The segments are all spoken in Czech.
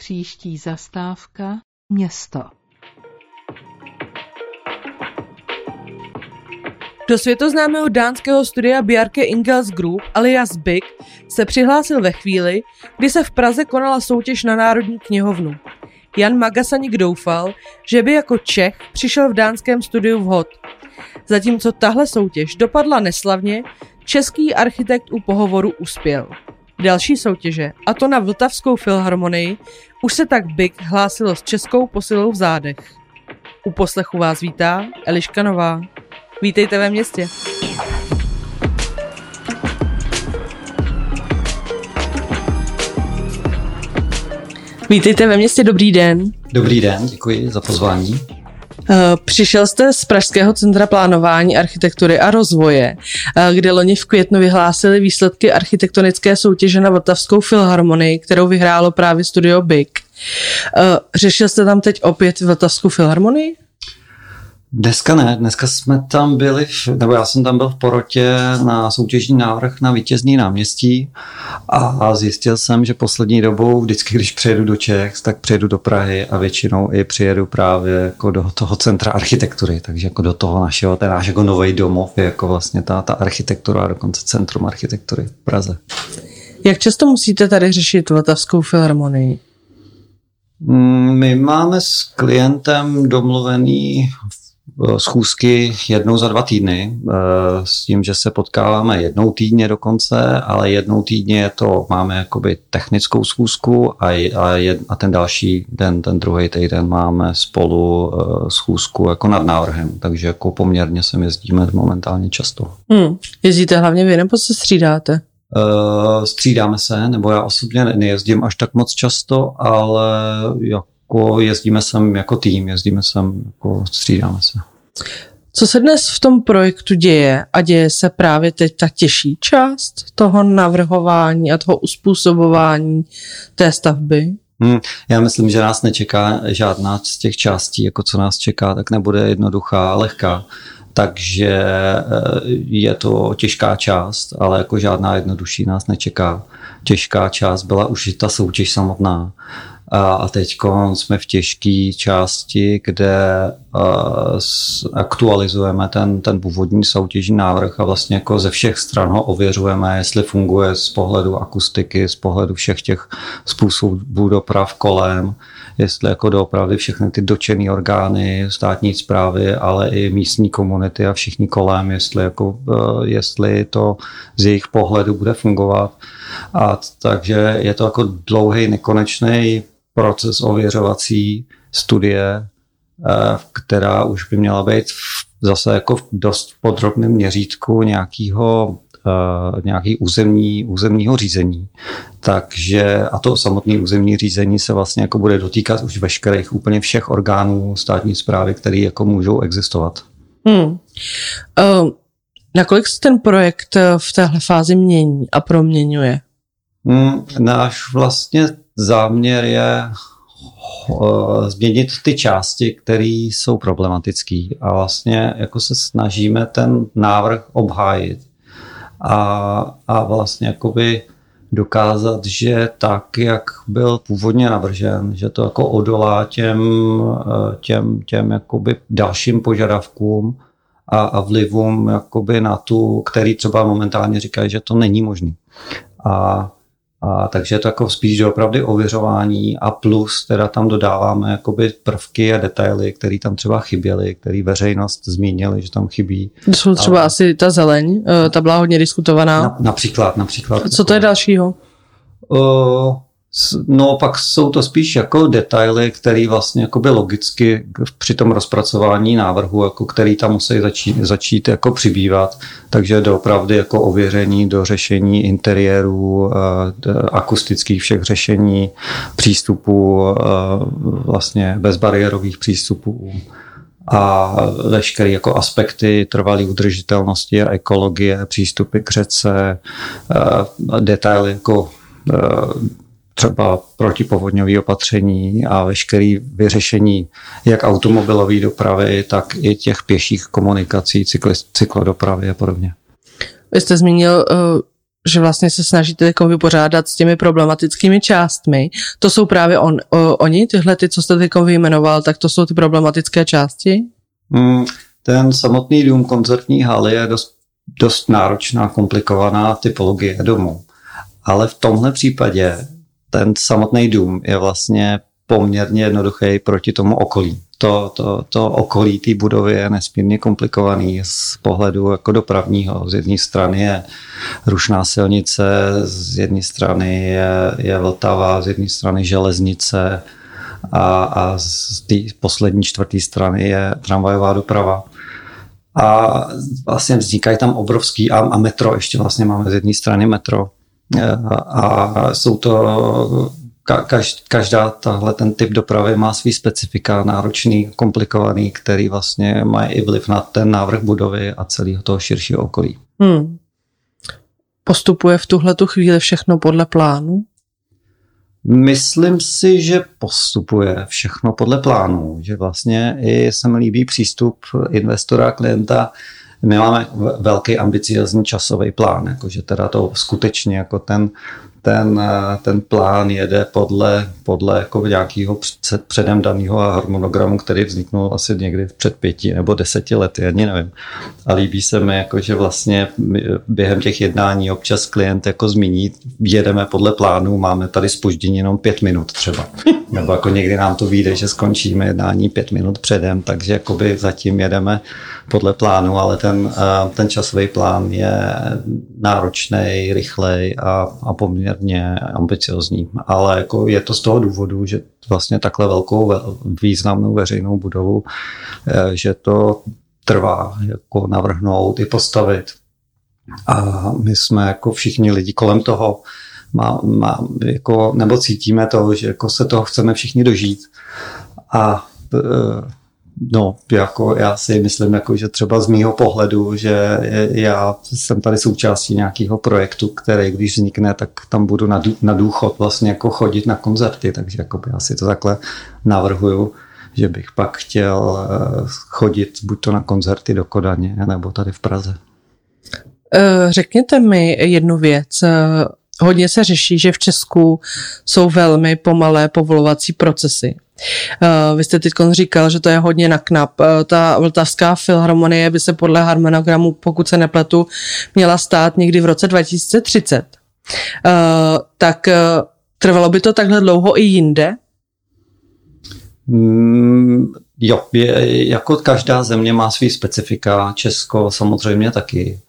Příští zastávka město. Do světoznámého dánského studia Bjarke Ingels Group alias Big se přihlásil ve chvíli, kdy se v Praze konala soutěž na Národní knihovnu. Jan Magasanik doufal, že by jako Čech přišel v dánském studiu vhod. Zatímco tahle soutěž dopadla neslavně, český architekt u pohovoru uspěl. Další soutěže, a to na Vltavskou filharmonii, už se tak Big hlásilo s českou posilou v zádech. U poslechu vás vítá Eliška Nová. Vítejte ve městě. Vítejte ve městě, dobrý den. Dobrý den, děkuji za pozvání. Eh, přišel jste z Pražského centra plánování architektury a rozvoje, eh, kde loni v květnu vyhlásili výsledky architektonické soutěže na Vltavskou filharmonii, kterou vyhrálo právě studio Big. Eh, řešil jste tam teď opět Vltavskou filharmonii? Dneska ne, dneska jsme tam byli, v, nebo já jsem tam byl v porotě na soutěžní návrh na vítězný náměstí a zjistil jsem, že poslední dobou vždycky, když přijedu do Čech, tak přijedu do Prahy a většinou i přijedu právě jako do toho centra architektury, takže jako do toho našeho, ten náš jako nový domov je jako vlastně ta, ta architektura a dokonce centrum architektury v Praze. Jak často musíte tady řešit Vltavskou filharmonii? Mm, my máme s klientem domluvený schůzky jednou za dva týdny, eh, s tím, že se potkáváme jednou týdně dokonce, ale jednou týdně to, máme jakoby technickou schůzku a, a, jed, a ten další den, ten druhý týden máme spolu eh, schůzku jako nad návrhem, takže jako poměrně se jezdíme momentálně často. Hmm. Jezdíte hlavně vy nebo se střídáte? Uh, střídáme se, nebo já osobně nejezdím až tak moc často, ale jako jezdíme sem jako tým, jezdíme sem, jako střídáme se. Co se dnes v tom projektu děje a děje se právě teď ta těžší část toho navrhování a toho uspůsobování té stavby? Hmm, já myslím, že nás nečeká žádná z těch částí, jako co nás čeká, tak nebude jednoduchá a lehká. Takže eh, je to těžká část, ale jako žádná jednodušší nás nečeká. Těžká část byla už ta soutěž samotná. A teď jsme v těžké části, kde aktualizujeme ten, ten původní soutěžní návrh a vlastně jako ze všech stran ho ověřujeme, jestli funguje z pohledu akustiky, z pohledu všech těch způsobů doprav kolem, jestli jako doopravdy všechny ty dočené orgány státní zprávy, ale i místní komunity a všichni kolem, jestli, jako, e, jestli to z jejich pohledu bude fungovat. A takže je to jako dlouhý, nekonečný proces ověřovací studie, eh, která už by měla být zase jako v dost podrobném měřítku nějakého Uh, nějaký územní, územního řízení. Takže a to samotné územní řízení se vlastně jako bude dotýkat už veškerých úplně všech orgánů státní zprávy, které jako můžou existovat. Hmm. Uh, nakolik se ten projekt v téhle fázi mění a proměňuje? Hmm, náš vlastně záměr je eh, změnit ty části, které jsou problematické a vlastně jako se snažíme ten návrh obhájit a, a vlastně jakoby dokázat, že tak, jak byl původně navržen, že to jako odolá těm, eh, těm, těm jakoby dalším požadavkům a, a vlivům jakoby na tu, který třeba momentálně říkají, že to není možný. A a takže je to jako spíš opravdu ověřování a plus teda tam dodáváme jakoby prvky a detaily, které tam třeba chyběly, které veřejnost zmínili, že tam chybí. To jsou třeba a... asi ta zeleň, eh, ta byla hodně diskutovaná. Na, například, například. Co to je dalšího? Uh, No pak jsou to spíš jako detaily, které vlastně jakoby logicky při tom rozpracování návrhu, jako který tam musí začít, začít jako přibývat. Takže doopravdy jako ověření do řešení interiérů, eh, akustických všech řešení, přístupů, eh, vlastně bezbariérových přístupů a veškeré jako aspekty trvalé udržitelnosti a ekologie, přístupy k řece, eh, detaily jako třeba protipovodňové opatření a veškeré vyřešení jak automobilové dopravy, tak i těch pěších komunikací, cykli, cyklodopravy a podobně. Vy jste zmínil uh, že vlastně se snažíte jako vypořádat s těmi problematickými částmi. To jsou právě on, oni, tyhle ty, co jste teď vyjmenoval, tak to jsou ty problematické části? Mm, ten samotný dům koncertní haly je dost, dost náročná, komplikovaná typologie domu. Ale v tomhle případě ten samotný dům je vlastně poměrně jednoduchý proti tomu okolí to, to, to okolí té budovy je nesmírně komplikovaný z pohledu jako dopravního. Z jedné strany je rušná silnice, z jedné strany je, je Vltava, z jedné strany železnice a, a z té poslední čtvrté strany je tramvajová doprava. A vlastně vznikají tam obrovský, a, a metro, ještě vlastně máme z jedné strany metro. A jsou to každá tahle ten typ dopravy má svý specifika, náročný, komplikovaný, který vlastně má i vliv na ten návrh budovy a celého toho širšího okolí. Hmm. Postupuje v tuhle tu chvíli všechno podle plánu? Myslím si, že postupuje všechno podle plánu, že vlastně i se mi líbí přístup investora klienta. My máme velký ambiciozní časový plán, jakože teda to skutečně jako ten ten, eh, ten plán jede podle, podle jako nějakého před, předem daného harmonogramu, který vzniknul asi někdy před pěti nebo deseti lety, ani nevím. A líbí se mi, jako, že vlastně během těch jednání občas klient jako zmíní, jedeme podle plánu, máme tady spoždění jenom pět minut třeba. Nebo jako někdy nám to vyjde, že skončíme jednání pět minut předem, takže jakoby zatím jedeme podle plánu, ale ten, eh, ten časový plán je náročný, rychlej a, a poměrně ambiciozní. Ale jako je to z toho důvodu, že vlastně takhle velkou významnou veřejnou budovu, eh, že to trvá jako navrhnout i postavit. A my jsme jako všichni lidi kolem toho, má, má, jako, nebo cítíme to, že jako se toho chceme všichni dožít. A eh, No, jako já si myslím, jako, že třeba z mýho pohledu, že já jsem tady součástí nějakého projektu, který když vznikne, tak tam budu na, na důchod vlastně jako chodit na koncerty, takže jako já si to takhle navrhuju, že bych pak chtěl eh, chodit buď to na koncerty do Kodaně, nebo tady v Praze. Eh, řekněte mi jednu věc. Hodně se řeší, že v Česku jsou velmi pomalé povolovací procesy. Uh, vy jste teď říkal, že to je hodně na knap. Uh, ta Vltavská filharmonie by se podle harmonogramu, pokud se nepletu, měla stát někdy v roce 2030. Uh, tak uh, trvalo by to takhle dlouho i jinde? Mm, jo, je, jako každá země má svý specifika, Česko samozřejmě taky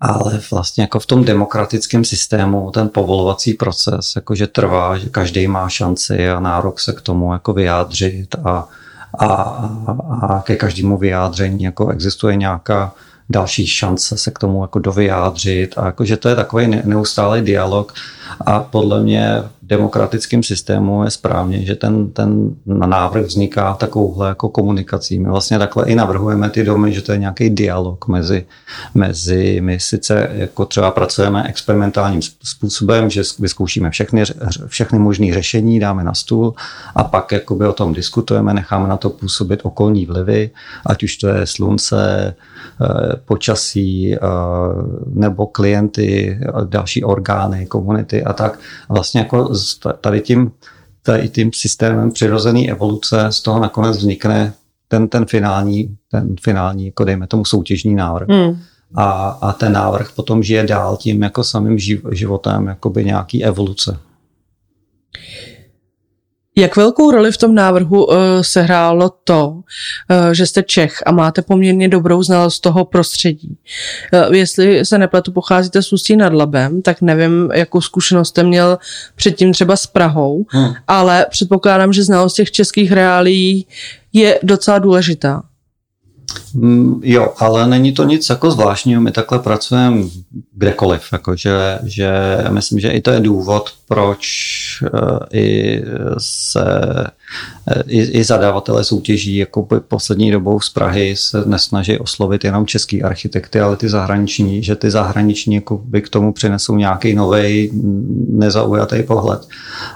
ale vlastně jako v tom demokratickém systému ten povolovací proces jakože trvá, že každý má šanci a nárok se k tomu jako vyjádřit a, a, a ke každému vyjádření jako existuje nějaká další šance se k tomu jako dovyjádřit. A jakože to je takový neustálý dialog a podle mě demokratickém systému je správně, že ten, ten návrh vzniká takovouhle jako komunikací. My vlastně takhle i navrhujeme ty domy, že to je nějaký dialog mezi, mezi my sice jako třeba pracujeme experimentálním způsobem, že vyzkoušíme všechny, všechny možné řešení, dáme na stůl a pak jakoby o tom diskutujeme, necháme na to působit okolní vlivy, ať už to je slunce, počasí eh, nebo klienty, další orgány, komunity a tak. Vlastně jako tady tím, tady tím systémem přirozené evoluce z toho nakonec vznikne ten, ten finální, ten finální, jako dejme tomu soutěžní návrh. Hmm. A, a ten návrh potom žije dál tím jako samým životem, jakoby nějaký evoluce. Jak velkou roli v tom návrhu uh, sehrálo to, uh, že jste Čech a máte poměrně dobrou znalost toho prostředí? Uh, jestli se nepletu, pocházíte z Ústí nad Labem, tak nevím, jakou zkušenost jste měl předtím třeba s Prahou, hmm. ale předpokládám, že znalost těch českých reálí je docela důležitá. Mm, jo, ale není to nic jako zvláštního, my takhle pracujeme kdekoliv, jako že, že myslím, že i to je důvod, proč uh, i se uh, i, i zadavatelé soutěží jako poslední dobou z Prahy se nesnaží oslovit jenom český architekty, ale ty zahraniční, že ty zahraniční jako by k tomu přinesou nějaký nový nezaujatý pohled.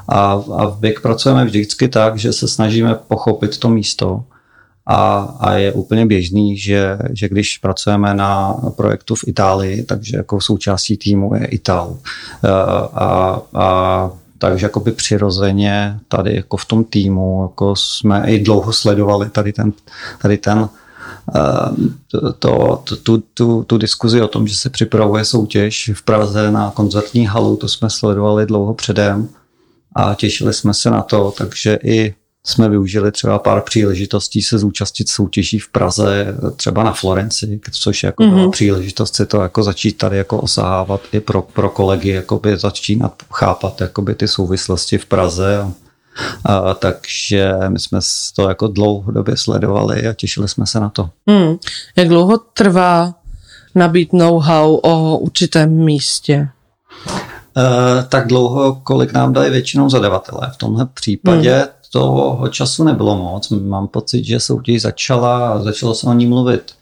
A, a v pracujeme vždycky tak, že se snažíme pochopit to místo, a, a je úplně běžný, že, že když pracujeme na projektu v Itálii, takže jako součástí týmu je Ital. Eh, a, a takže jakoby přirozeně tady jako v tom týmu jako jsme i dlouho sledovali tady ten, tady ten to, to, tu, tu, tu diskuzi o tom, že se připravuje soutěž v Praze na koncertní halu, to jsme sledovali dlouho předem a těšili jsme se na to, takže i jsme využili třeba pár příležitostí se zúčastnit soutěží v Praze, třeba na Florenci, což je jako mm-hmm. příležitost si to jako začít tady jako osahávat i pro, pro kolegy, jakoby začínat chápat jakoby ty souvislosti v Praze a, a, takže my jsme to jako dlouhodobě sledovali a těšili jsme se na to. Mm. Jak dlouho trvá nabít know-how o určitém místě? Uh, tak dlouho, kolik nám dají většinou zadavatelé. V tomhle případě hmm toho času nebylo moc. Mám pocit, že soutěž začala a začalo se o ní mluvit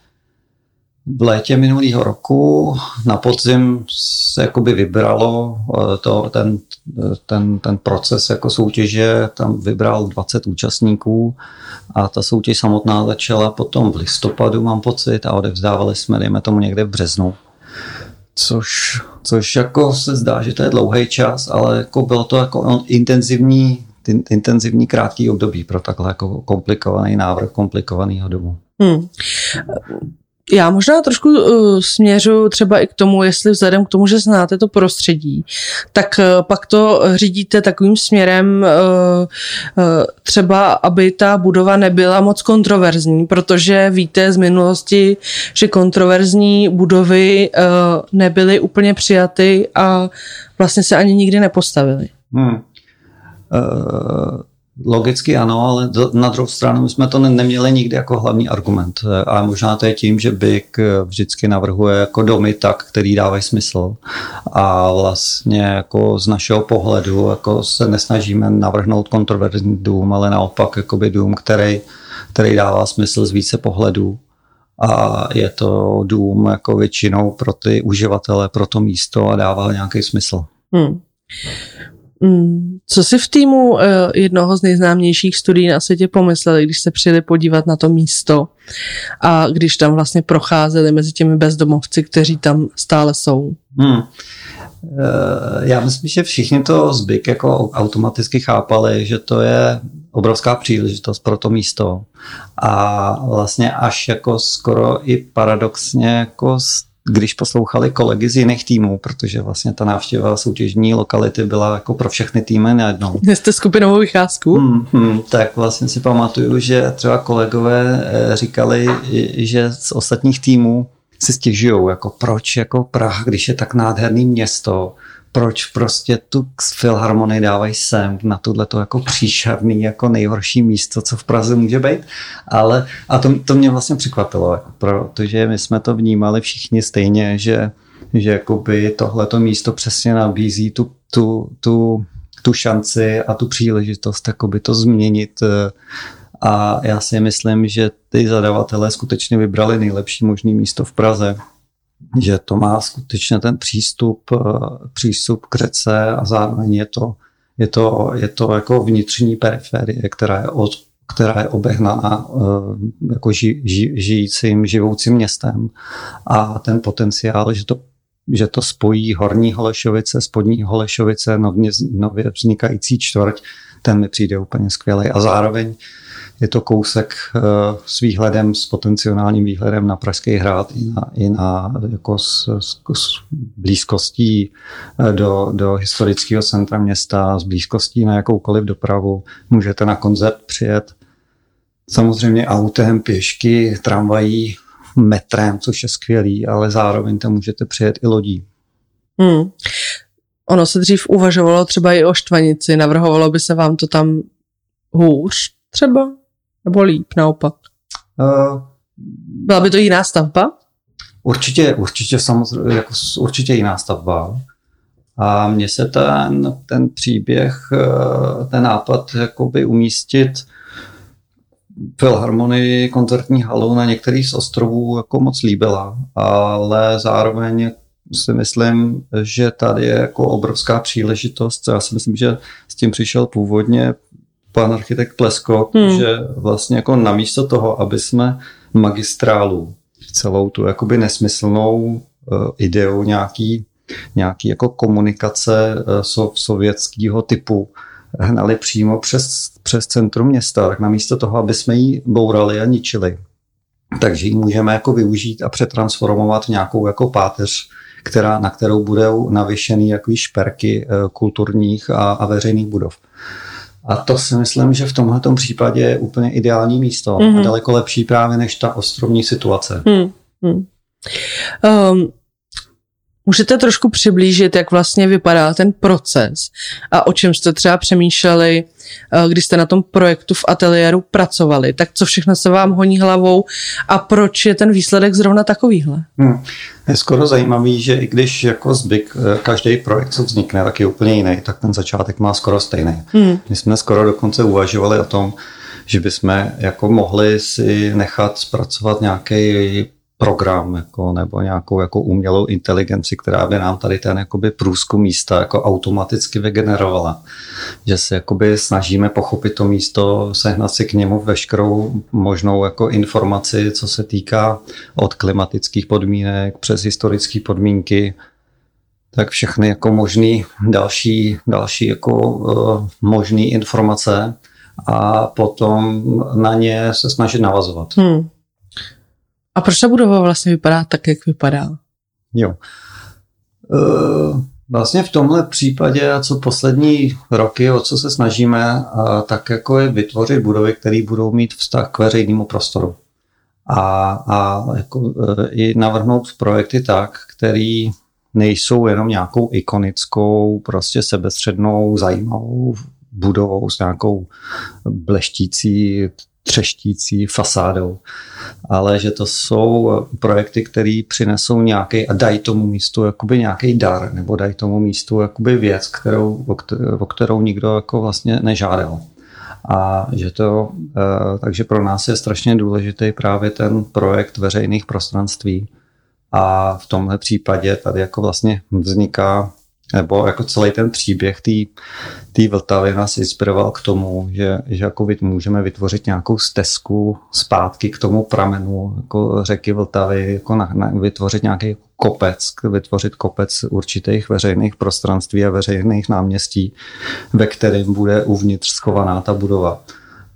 v létě minulého roku. Na podzim se jakoby vybralo eh, to, ten, ten, ten proces jako soutěže, tam vybral 20 účastníků a ta soutěž samotná začala potom v listopadu, mám pocit, a odevzdávali jsme, dejme tomu, někde v březnu. Což, což jako se zdá, že to je dlouhý čas, ale jako bylo to jako intenzivní intenzivní krátký období pro takhle jako komplikovaný návrh komplikovaného domu. Hmm. Já možná trošku uh, směřu třeba i k tomu, jestli vzhledem k tomu, že znáte to prostředí, tak uh, pak to řídíte takovým směrem uh, uh, třeba, aby ta budova nebyla moc kontroverzní, protože víte z minulosti, že kontroverzní budovy uh, nebyly úplně přijaty a vlastně se ani nikdy nepostavily. Hmm. Eh, logicky ano, ale na druhou stranu jsme to neměli nikdy jako hlavní argument. Eh, a možná to je tím, že BIK eh, vždycky navrhuje jako domy tak, který dávají smysl. A vlastně jako z našeho pohledu jako se nesnažíme navrhnout kontroverzní dům, ale naopak jakoby dům, který, který dává smysl z více pohledů. A je to dům jako většinou pro ty uživatele, pro to místo a dává nějaký smysl. Hmm. Mm, co si v týmu eh, jednoho z nejznámějších studií na světě pomysleli, když se přijeli podívat na to místo a když tam vlastně procházeli mezi těmi bezdomovci, kteří tam stále jsou? Hmm. Eh, já myslím, že všichni to zbyk jako automaticky chápali, že to je obrovská příležitost pro to místo. A vlastně až jako skoro i paradoxně jako když poslouchali kolegy z jiných týmů, protože vlastně ta návštěva soutěžní lokality byla jako pro všechny týmy najednou. Jste skupinovou vycházku? Hmm, hmm, tak vlastně si pamatuju, že třeba kolegové eh, říkali, že z ostatních týmů si stěžují, jako proč jako Praha, když je tak nádherný město, proč prostě tu filharmonii dávají sem na tohle to jako příšerný, jako nejhorší místo, co v Praze může být. Ale a to, to mě vlastně překvapilo, jako, protože my jsme to vnímali všichni stejně, že, že jakoby tohleto místo přesně nabízí tu, tu, tu, tu šanci a tu příležitost jakoby to změnit a já si myslím, že ty zadavatelé skutečně vybrali nejlepší možný místo v Praze že to má skutečně ten přístup, eh, přístup k řece a zároveň je to, je to, je to jako vnitřní periferie, která je, od, která je obehnaná eh, jako ži, ži, žijícím, živoucím městem a ten potenciál, že to že to spojí horní Holešovice, spodní Holešovice, nově, nově vznikající čtvrť, ten mi přijde úplně skvělý. A zároveň je to kousek eh, s výhledem, s potenciálním výhledem na Pražský hrad i na, i na jako s, s, s blízkostí eh, do, do historického centra města, s blízkostí na jakoukoliv dopravu. Můžete na koncert přijet samozřejmě autem, pěšky, tramvají, metrem, což je skvělý, ale zároveň tam můžete přijet i lodí. Hmm. Ono se dřív uvažovalo třeba i o Štvanici, navrhovalo by se vám to tam hůř třeba? Nebo líp naopak? Uh, Byla by to jiná stavba? Určitě, určitě samozřejmě, jako určitě jiná stavba. A mně se ten, ten příběh, eh, ten nápad jakoby umístit filharmonii, koncertní halu na některých z ostrovů jako moc líbila, ale zároveň si myslím, že tady je jako obrovská příležitost. Já si myslím, že s tím přišel původně pan architekt Plesko, hmm. že vlastně jako namísto toho, aby jsme magistrálu celou tu jakoby nesmyslnou uh, ideu nějaký, nějaký jako komunikace uh, so, sovětského typu hnali přímo přes, přes centrum města, tak namísto toho, aby jsme ji bourali a ničili, takže ji můžeme jako využít a přetransformovat v nějakou jako páteř, která, na kterou budou navěšený jaký šperky uh, kulturních a, a veřejných budov. A to si myslím, že v tomhle případě je úplně ideální místo mm-hmm. a mhm. daleko lepší právě než ta ostrovní situace. Mm-hmm. Um, můžete trošku přiblížit, jak vlastně vypadá ten proces a o čem jste třeba přemýšleli, eh, když jste na tom projektu v ateliéru pracovali, tak co všechno se vám honí hlavou a proč je ten výsledek zrovna takovýhle? Hmm. Je skoro zajímavý, že i když jako zbyk eh, každý projekt, co vznikne, tak je úplně jiný, tak ten začátek má skoro stejný. Hmm. My jsme skoro dokonce uvažovali o tom, že bychom jako mohli si nechat zpracovat nějaký program jako, nebo nějakou jako umělou inteligenci, která by nám tady ten jakoby průzkum místa jako automaticky vygenerovala. Že se jakoby snažíme pochopit to místo, sehnat si k němu veškerou možnou jako informaci, co se týká od klimatických podmínek přes historické podmínky, tak všechny jako možný další, další jako uh, možný informace a potom na ně se snažit navazovat. Hmm. A proč ta budova vlastně vypadá tak, jak vypadá? Jo. Uh, vlastně v tomhle případě, co poslední roky, o co se snažíme, tak jako je vytvořit budovy, které budou mít vztah k veřejnému prostoru. A, a jako, uh, i navrhnout projekty tak, který nejsou jenom nějakou ikonickou, prostě sebestřednou, zajímavou budovou s nějakou bleštící třeštící fasádou, ale že to jsou projekty, které přinesou nějaký a dají tomu místu jakoby nějaký dar, nebo dají tomu místu jakoby věc, kterou, o kterou nikdo jako vlastně nežádal. A že to, eh, takže pro nás je strašně důležitý právě ten projekt veřejných prostranství. A v tomhle případě tady jako vlastně vzniká nebo jako celý ten příběh té Vltavy nás inspiroval k tomu, že, že jako můžeme vytvořit nějakou stezku zpátky k tomu pramenu jako řeky Vltavy, jako na, na, vytvořit nějaký kopec, vytvořit kopec určitých veřejných prostranství a veřejných náměstí, ve kterém bude uvnitř schovaná ta budova.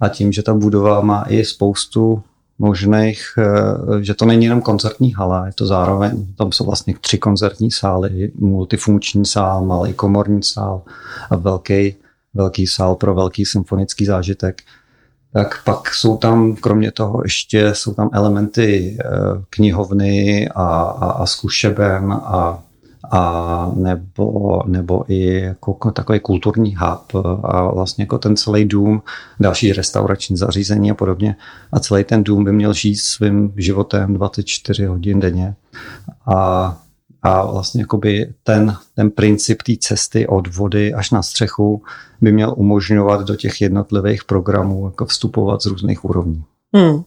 A tím, že ta budova má i spoustu možných, eh, že to není jenom koncertní hala, je to zároveň, tam jsou vlastně tři koncertní sály, multifunkční sál, malý komorní sál a velký, velký sál pro velký symfonický zážitek. Tak pak jsou tam, kromě toho ještě, jsou tam elementy eh, knihovny a, a, a zkušeben a a nebo, nebo i jako takový kulturní hub a vlastně jako ten celý dům, další restaurační zařízení a podobně. A celý ten dům by měl žít svým životem 24 hodin denně. A, a vlastně ten, ten princip té cesty od vody až na střechu by měl umožňovat do těch jednotlivých programů jako vstupovat z různých úrovní. Hmm.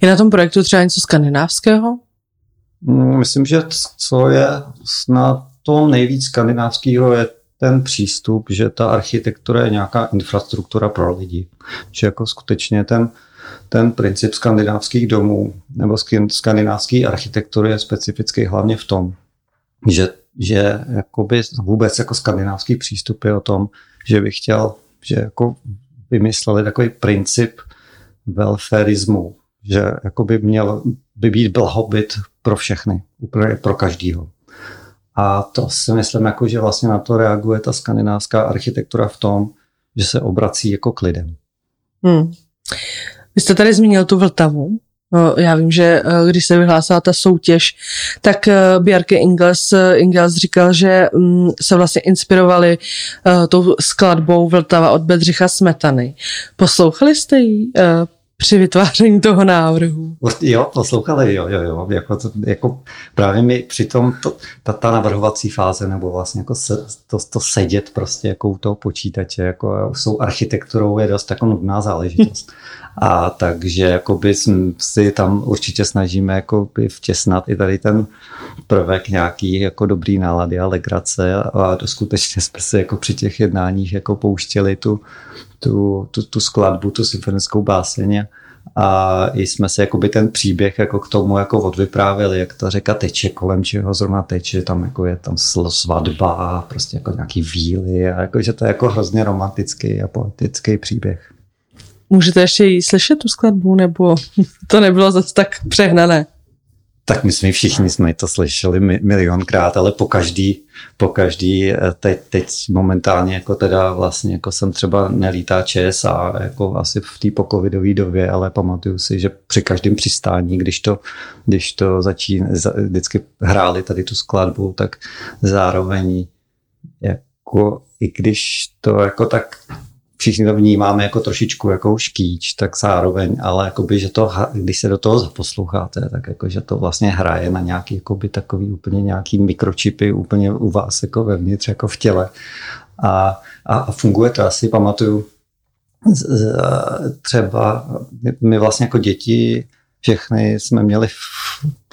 Je na tom projektu třeba něco skandinávského? Mm, myslím, že co je snad tom nejvíc skandinávského je ten přístup, že ta architektura je nějaká infrastruktura pro lidi. Že jako skutečně ten, ten princip skandinávských domů nebo skandinávské architektury je specifický hlavně v tom, že, že jakoby vůbec jako skandinávský přístup je o tom, že bych chtěl, že jako vymysleli takový princip welfareismu, že jakoby měl by být blahobyt pro všechny, úplně pro každýho. A to si myslím, jako, že vlastně na to reaguje ta skandinávská architektura v tom, že se obrací jako k lidem. Hmm. Vy jste tady zmínil tu Vltavu. Já vím, že eh, když se vyhlásila ta soutěž, tak eh, Bjarke Ingels, eh, Ingels říkal, že mm, se vlastně inspirovali tou skladbou Vltava od Bedřicha Smetany. Poslouchali jste ji? Při vytváření toho návrhu. Jo, poslouchali, jo, jo, jo. Jako, to, jako právě mi přitom to, ta, ta navrhovací fáze, nebo vlastně jako se, to, to sedět prostě jako u toho počítače, jako jsou architekturou je dost jako nudná záležitost. A takže jakoby si tam určitě snažíme jakoby vtěsnat i tady ten prvek nějaký jako dobrý nálady a legrace a, skutečně jsme se jako při těch jednáních jako pouštěli tu, tu, tu, tu skladbu, tu symfonickou báseň a jsme se jakoby ten příběh jako k tomu jako odvyprávěli, jak ta řeka teče, kolem čeho zrovna teče, tam jako je tam svatba prostě jako nějaký víly a jako, že to je jako hrozně romantický a poetický příběh. Můžete ještě jí slyšet tu skladbu, nebo to nebylo zase tak přehnané? Tak my jsme všichni jsme to slyšeli milionkrát, ale po každý, po každý eh, teď, teď momentálně jako teda vlastně jako jsem třeba nelítá ČSA jako asi v té pokovidové době, ale pamatuju si, že při každém přistání, když to, když to začín, vždycky hráli tady tu skladbu, tak zároveň jako i když to jako tak všichni to vnímáme jako trošičku jako škýč, tak zároveň, ale jakoby, že to, když se do toho zaposloucháte, tak jako, že to vlastně hraje na nějaký jakoby, takový úplně nějaký mikročipy úplně u vás jako vevnitř, jako v těle. A, a, a funguje to asi, pamatuju, třeba my vlastně jako děti všechny jsme měli v,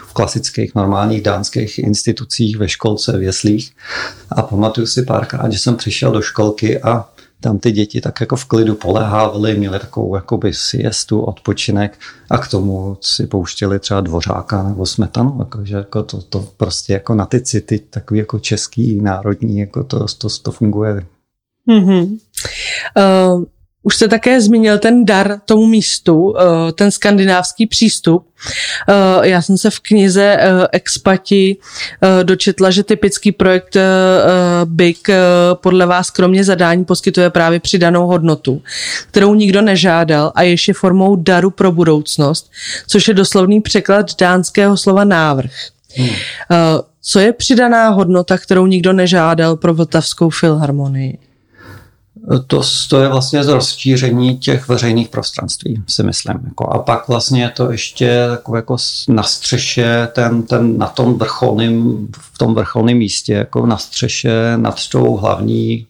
v klasických normálních dánských institucích ve školce, v jeslích a pamatuju si párkrát, že jsem přišel do školky a tam ty děti tak jako v klidu polehávaly, měly takovou jakoby siestu, odpočinek a k tomu si pouštěli třeba dvořáka nebo smetanu, jakože jako to, to prostě jako na ty city takový jako český, národní, jako to, to, to funguje. Mm-hmm. Uh, už jste také zmínil ten dar tomu místu, eh, ten skandinávský přístup. Eh, já jsem se v knize eh, Expati dočetla, že typický projekt BIG podle vás kromě zadání poskytuje právě přidanou hodnotu, kterou nikdo nežádal a ještě formou daru pro budoucnost, což je doslovný překlad dánského slova návrh. Hmm. Co je přidaná hodnota, kterou nikdo nežádal pro Vltavskou filharmonii? To, to je vlastně z rozšíření těch veřejných prostranství, si myslím. Jako, a pak vlastně je to ještě jako, jako na střeše, ten, ten, na tom vrcholném, v tom vrcholném místě, jako na střeše nad tou hlavní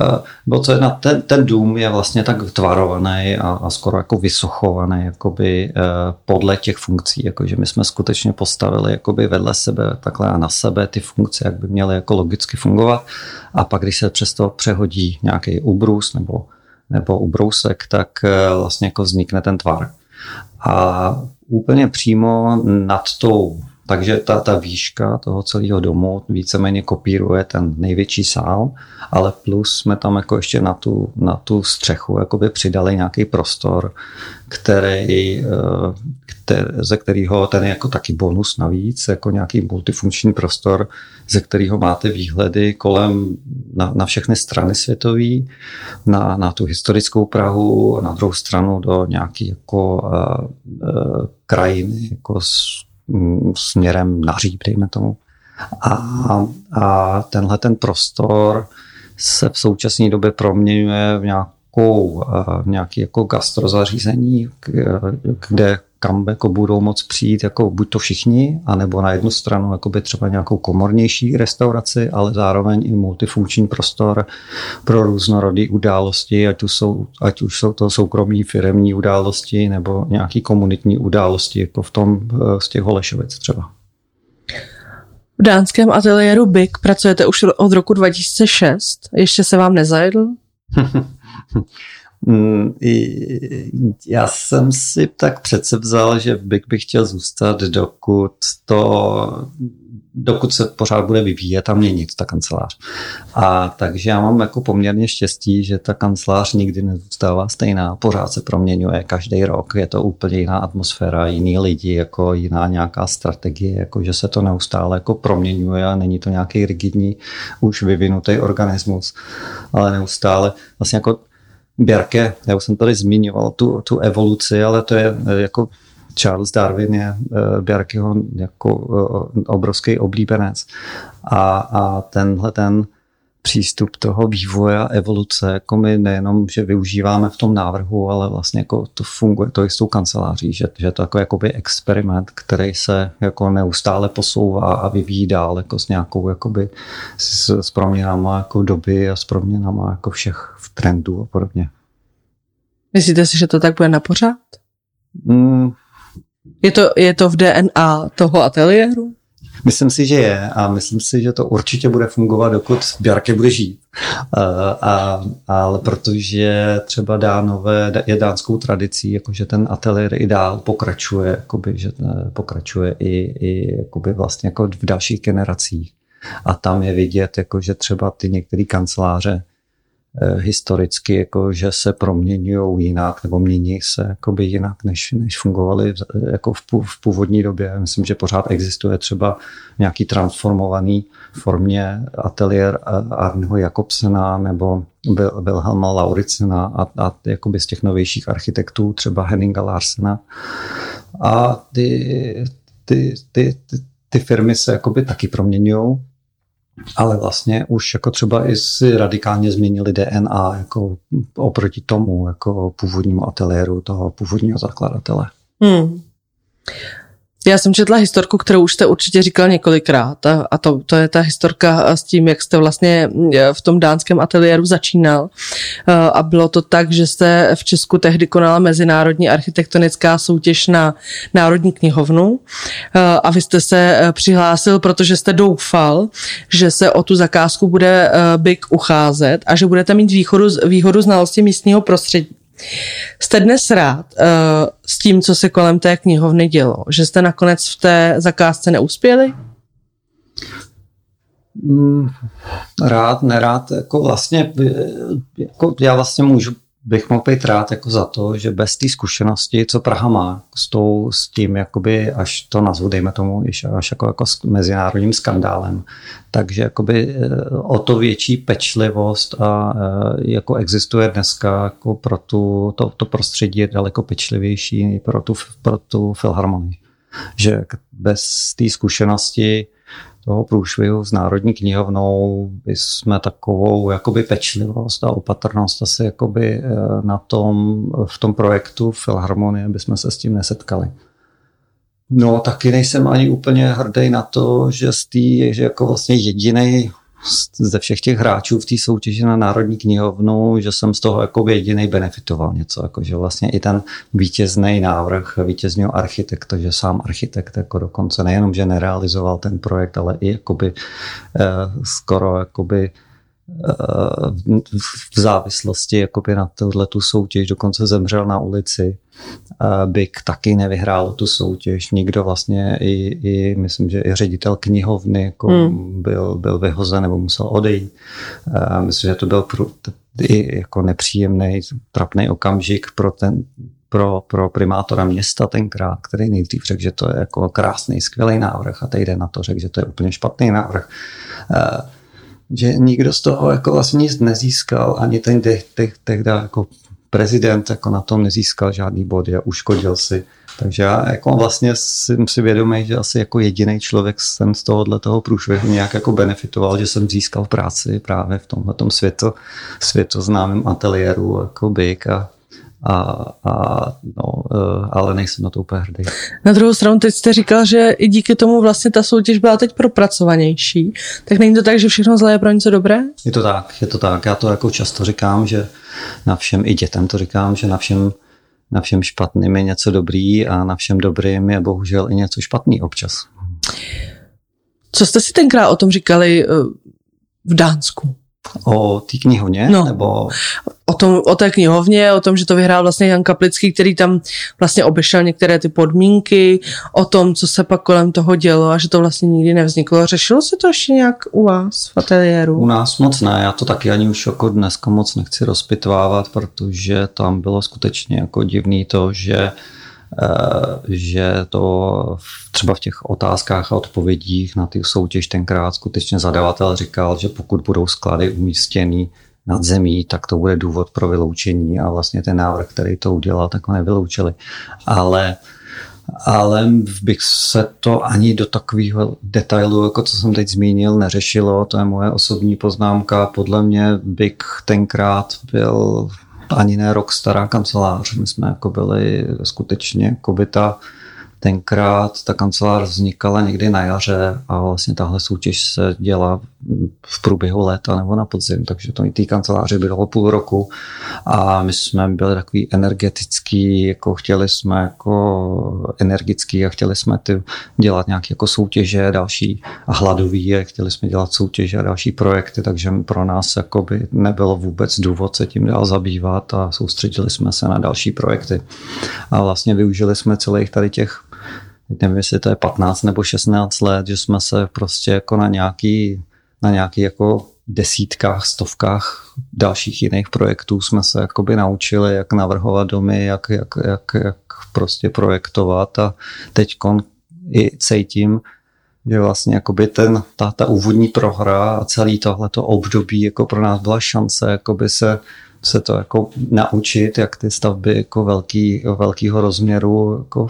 Eh, bo co jedna, ten, ten dům je vlastně tak tvarovaný a, a skoro jako vysochovaný jakoby, eh, podle těch funkcí, jakože my jsme skutečně postavili jakoby vedle sebe takhle a na sebe ty funkce, jak by měly jako logicky fungovat a pak, když se přes to přehodí nějaký ubrus nebo, nebo ubrousek, tak eh, vlastně jako vznikne ten tvar. A úplně přímo nad tou takže ta, ta výška toho celého domu víceméně kopíruje ten největší sál, ale plus jsme tam jako ještě na tu, na tu střechu jakoby přidali nějaký prostor, který, eh, který, ze kterého ten je jako taky bonus navíc, jako nějaký multifunkční prostor, ze kterého máte výhledy kolem na, na všechny strany světové, na, na tu historickou Prahu, na druhou stranu do nějaký jako uh, uh, krajiny, jako Mm, směrem na říp, dejme tomu. A, a tenhle ten prostor se v současné době proměňuje v nějakou, eh, nějaký jako gastrozařízení, kde kam jako budou moc přijít jako buď to všichni, anebo na jednu stranu jako by třeba nějakou komornější restauraci, ale zároveň i multifunkční prostor pro různorodé události, ať už jsou, ať už jsou to soukromí firemní události nebo nějaký komunitní události, jako v tom eh, z těch Holešovic třeba. V dánském ateliéru BIG pracujete už od roku 2006. Ještě se vám nezajedl? Mm, já jsem si tak přece vzal, že bych bych chtěl zůstat, dokud to dokud se pořád bude vyvíjet a měnit ta kancelář. A takže já mám jako poměrně štěstí, že ta kancelář nikdy nezůstává stejná, pořád se proměňuje každý rok, je to úplně jiná atmosféra, jiný lidi, jako jiná nějaká strategie, jako že se to neustále jako proměňuje a není to nějaký rigidní, už vyvinutý organismus, ale neustále vlastně jako Běrke, já už jsem tady zmiňoval tu, tu evoluci, ale to je eh, jako Charles Darwin je eh, Bjarkeho jako eh, obrovský oblíbenec. A, a tenhle ten přístup toho vývoje a evoluce, jako my nejenom, že využíváme v tom návrhu, ale vlastně jako to funguje, to je s tou kanceláří, že, že to jako jakoby experiment, který se jako neustále posouvá a vyvíjí dál jako s nějakou jakoby s, s proměnama jako doby a s proměnama jako všech v trendu a podobně. Myslíte si, že to tak bude na pořád? Mm. Je, to, je to v DNA toho ateliéru? Myslím si, že je a myslím si, že to určitě bude fungovat, dokud Bjarke bude žít. A, a, ale protože třeba Dánové je dánskou tradicí, jakože ten ateliér i dál pokračuje, jakoby, že pokračuje i, i jakoby vlastně jako v dalších generacích. A tam je vidět, jako, že třeba ty některé kanceláře Eh, historicky, jako, že se proměňují jinak nebo mění se jakoby jinak, než, než fungovaly jako v, v původní době. Myslím, že pořád existuje třeba nějaký transformovaný formě ateliér Arneho Jakobsena nebo Wilhelma Lauricena a, a jakoby z těch novějších architektů třeba Henninga Larsena. A ty, ty, ty, ty, ty firmy se jakoby taky proměňují ale vlastně už jako třeba i si radikálně změnili DNA jako oproti tomu jako původnímu ateliéru toho původního zakladatele. Hmm. Já jsem četla historku, kterou už jste určitě říkal několikrát a, a to, to je ta historka s tím, jak jste vlastně e, v tom dánském ateliéru začínal e, a bylo to tak, že jste v Česku tehdy konala mezinárodní architektonická soutěž na Národní knihovnu e, a vy jste se přihlásil, protože jste doufal, že se o tu zakázku bude BIK ucházet a že budete mít výhodu, výhodu znalosti místního prostředí. Jste dnes rád uh, s tím, co se kolem té knihovny dělo? Že jste nakonec v té zakázce neuspěli? Mm, rád, nerád, jako vlastně, jako já vlastně můžu bych mohl být rád jako za to, že bez té zkušenosti, co Praha má s, tou, s tím, jakoby, až to nazvu, dejme tomu, až jako, jako s mezinárodním skandálem, takže jakoby eh, o to větší pečlivost a eh, jako existuje dneska jako pro tu, to, to prostředí je daleko pečlivější pro tu, pro tu filharmonii. Že bez té zkušenosti toho průšvihu s Národní knihovnou jsme takovou jakoby pečlivost a opatrnost asi jakoby eh, na tom, v tom projektu Filharmonie bychom se s tím nesetkali. No, taky nejsem ani úplně hrdý na to, že, z tý, že jako vlastně jediný ze všech těch hráčů v té soutěži na Národní knihovnu, že jsem z toho jako jediný benefitoval něco, jako že vlastně i ten vítězný návrh vítězního architekta, že sám architekt jako dokonce nejenom, že nerealizoval ten projekt, ale i jakoby eh, skoro jakoby v závislosti jakoby na tohle tu soutěž, dokonce zemřel na ulici. Bik taky nevyhrál tu soutěž, nikdo vlastně i, i myslím, že i ředitel knihovny jako hmm. byl, byl vyhozen nebo musel odejít. Myslím, že to byl pro, i jako nepříjemný, trapný okamžik pro ten, pro, pro primátora města tenkrát, který nejdřív řekl, že to je jako krásný, skvělý návrh a teď na to řekl, že to je úplně špatný návrh že nikdo z toho jako vlastně nic nezískal, ani ten tehdy jako prezident jako na tom nezískal žádný bod a uškodil si. Takže já jako vlastně jsem si vědomý, že asi jako jediný člověk jsem z tohohle toho průšvihu nějak jako benefitoval, že jsem získal práci právě v tomhle světo, světoznámém ateliéru jako byk a a, a no, e, ale nejsem na to úplně hrdý. Na druhou stranu teď jste říkal, že i díky tomu vlastně ta soutěž byla teď propracovanější, tak není to tak, že všechno zlé je pro něco dobré? Je to tak, je to tak. Já to jako často říkám, že na všem, i dětem to říkám, že na všem, na všem špatným je něco dobrý a na všem dobrým je bohužel i něco špatný občas. Co jste si tenkrát o tom říkali e, v Dánsku? O té knihovně? No. Nebo... O, tom, o té knihovně, o tom, že to vyhrál vlastně Jan Kaplický, který tam vlastně obešel některé ty podmínky, o tom, co se pak kolem toho dělo a že to vlastně nikdy nevzniklo. Řešilo se to ještě nějak u vás v ateliéru? U nás moc ne, já to taky ani už jako dneska moc nechci rozpitvávat, protože tam bylo skutečně jako divný to, že že to třeba v těch otázkách a odpovědích na ty soutěž tenkrát skutečně zadavatel říkal, že pokud budou sklady umístěny nad zemí, tak to bude důvod pro vyloučení a vlastně ten návrh, který to udělal, tak ho nevyloučili. Ale ale bych se to ani do takového detailu, jako co jsem teď zmínil, neřešilo. To je moje osobní poznámka. Podle mě bych tenkrát byl ani ne rok stará kancelář. My jsme jako byli skutečně jako by ta, tenkrát ta kancelář vznikala někdy na jaře a vlastně tahle soutěž se dělá v průběhu léta nebo na podzim, takže to i té kanceláři bylo půl roku a my jsme byli takový energetický, jako chtěli jsme jako energický a chtěli jsme ty dělat nějaké jako soutěže další a hladový a chtěli jsme dělat soutěže a další projekty, takže pro nás jako by nebylo vůbec důvod se tím dál zabývat a soustředili jsme se na další projekty. A vlastně využili jsme celých tady těch nevím, jestli to je 15 nebo 16 let, že jsme se prostě jako na nějaký, na nějaký jako desítkách, stovkách dalších jiných projektů jsme se jakoby naučili, jak navrhovat domy, jak, jak, jak, jak prostě projektovat. A teď i cítím, že vlastně jakoby ten, ta, ta úvodní prohra a celý tohleto období jako pro nás byla šance jakoby se se to jako naučit, jak ty stavby jako velký, velkýho rozměru jako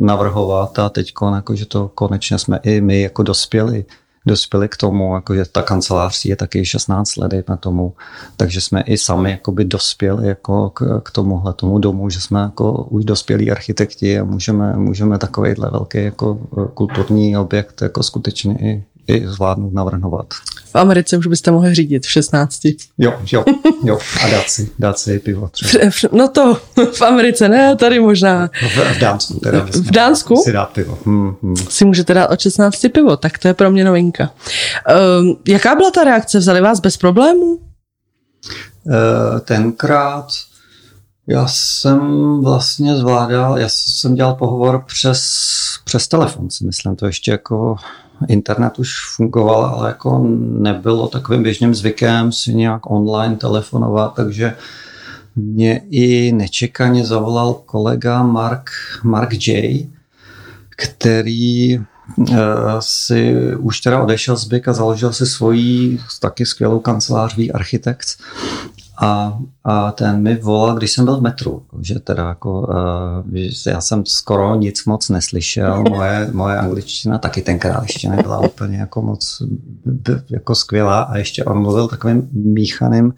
navrhovat a teď jako, že to konečně jsme i my jako dospěli dospěli k tomu, jako že ta kancelář je taky 16 let na tomu, takže jsme i sami jakoby dospěli jako k, k tomuhle tomu domu, že jsme jako už dospělí architekti a můžeme, můžeme takovýhle velký jako kulturní objekt jako skutečně i, i zvládnout navrhovat. V Americe už byste mohli řídit v 16. Jo, jo, jo. A dát si, dát si pivo třeba. No to v Americe ne, tady možná. V, v Dánsku teda. V Dánsku? Si dát pivo. Hmm, hmm. Si můžete dát od 16 pivo, tak to je pro mě novinka. Um, jaká byla ta reakce? Vzali vás bez problémů? Uh, tenkrát já jsem vlastně zvládal, já jsem dělal pohovor přes, přes telefon, si myslím, to ještě jako internet už fungoval, ale jako nebylo takovým běžným zvykem si nějak online telefonovat, takže mě i nečekaně zavolal kolega Mark, Mark J., který uh, si už teda odešel z BIK a založil si svoji taky skvělou kancelář architekt a, a ten mi volal, když jsem byl v metru, že teda jako, uh, já jsem skoro nic moc neslyšel, moje, moje angličtina taky tenkrát ještě nebyla úplně jako moc jako skvělá a ještě on mluvil takovým míchaným